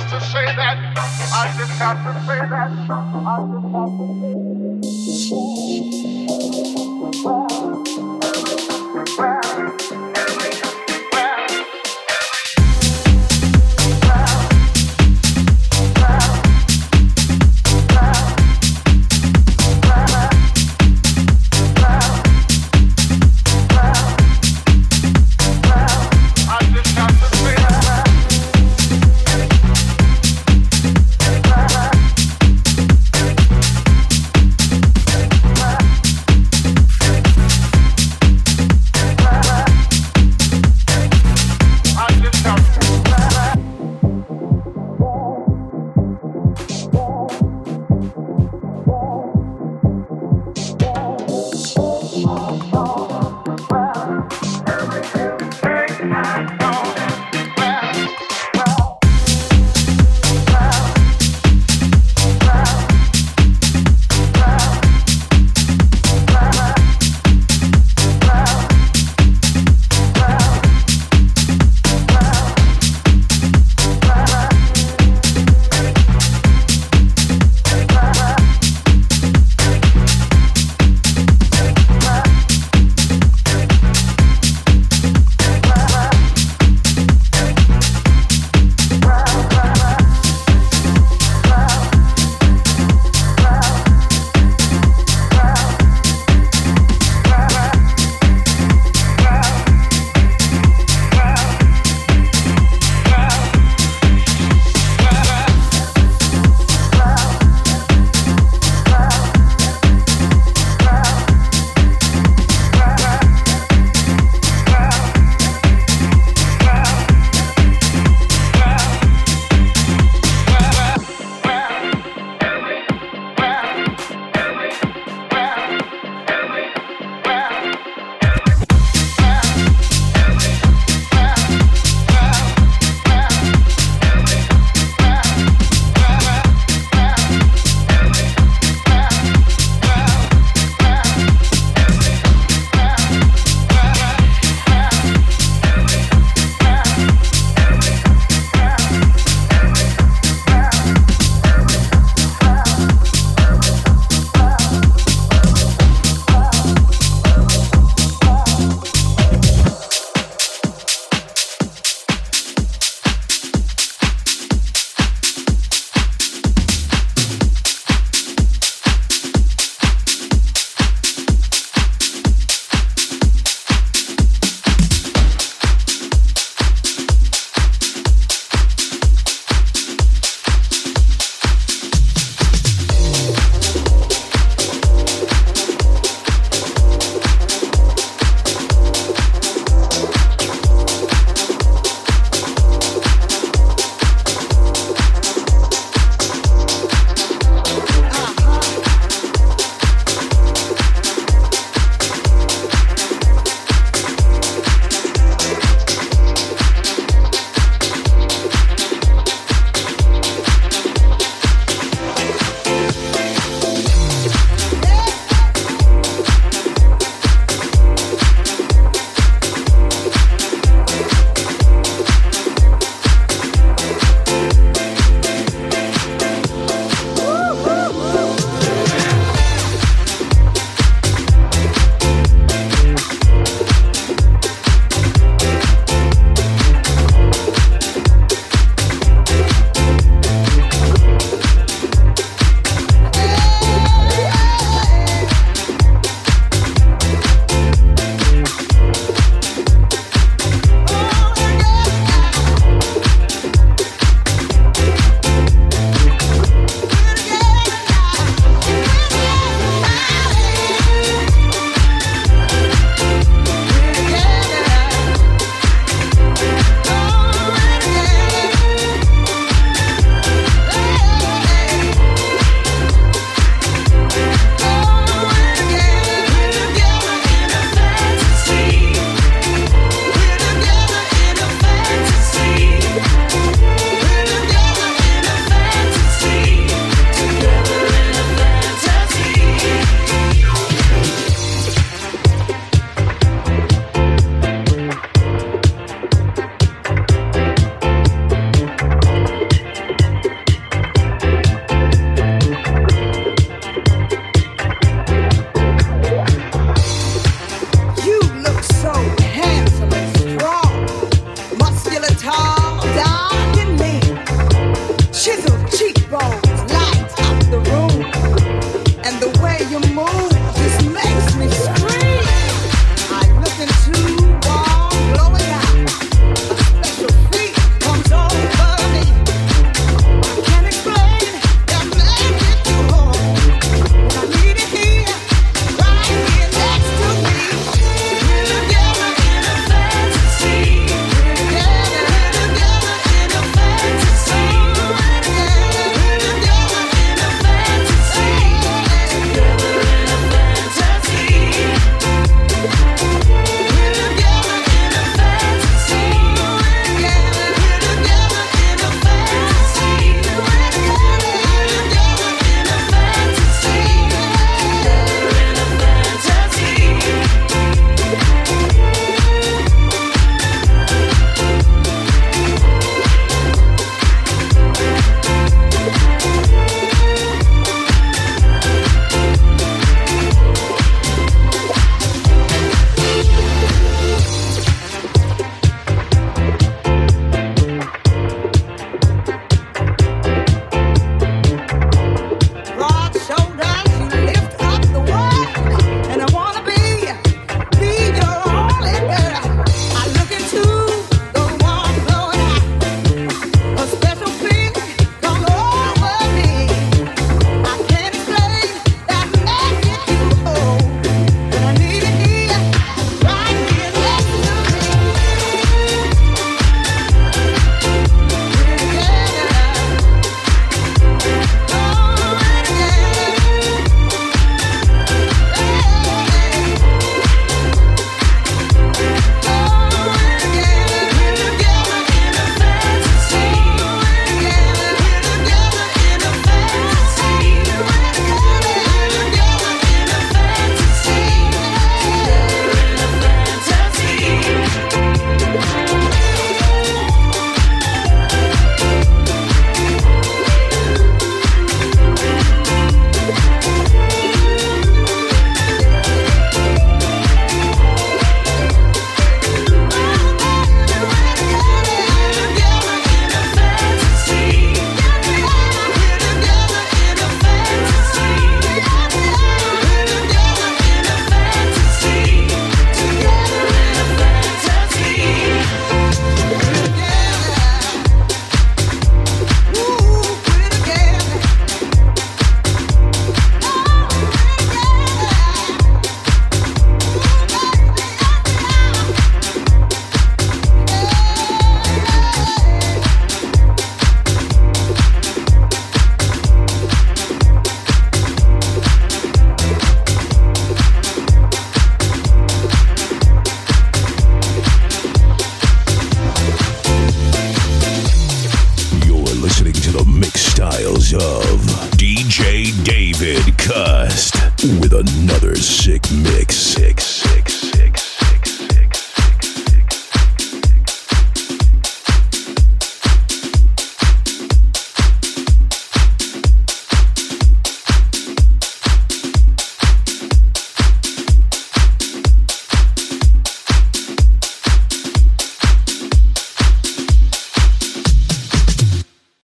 got to say that. I just got to say that. I just got to say that.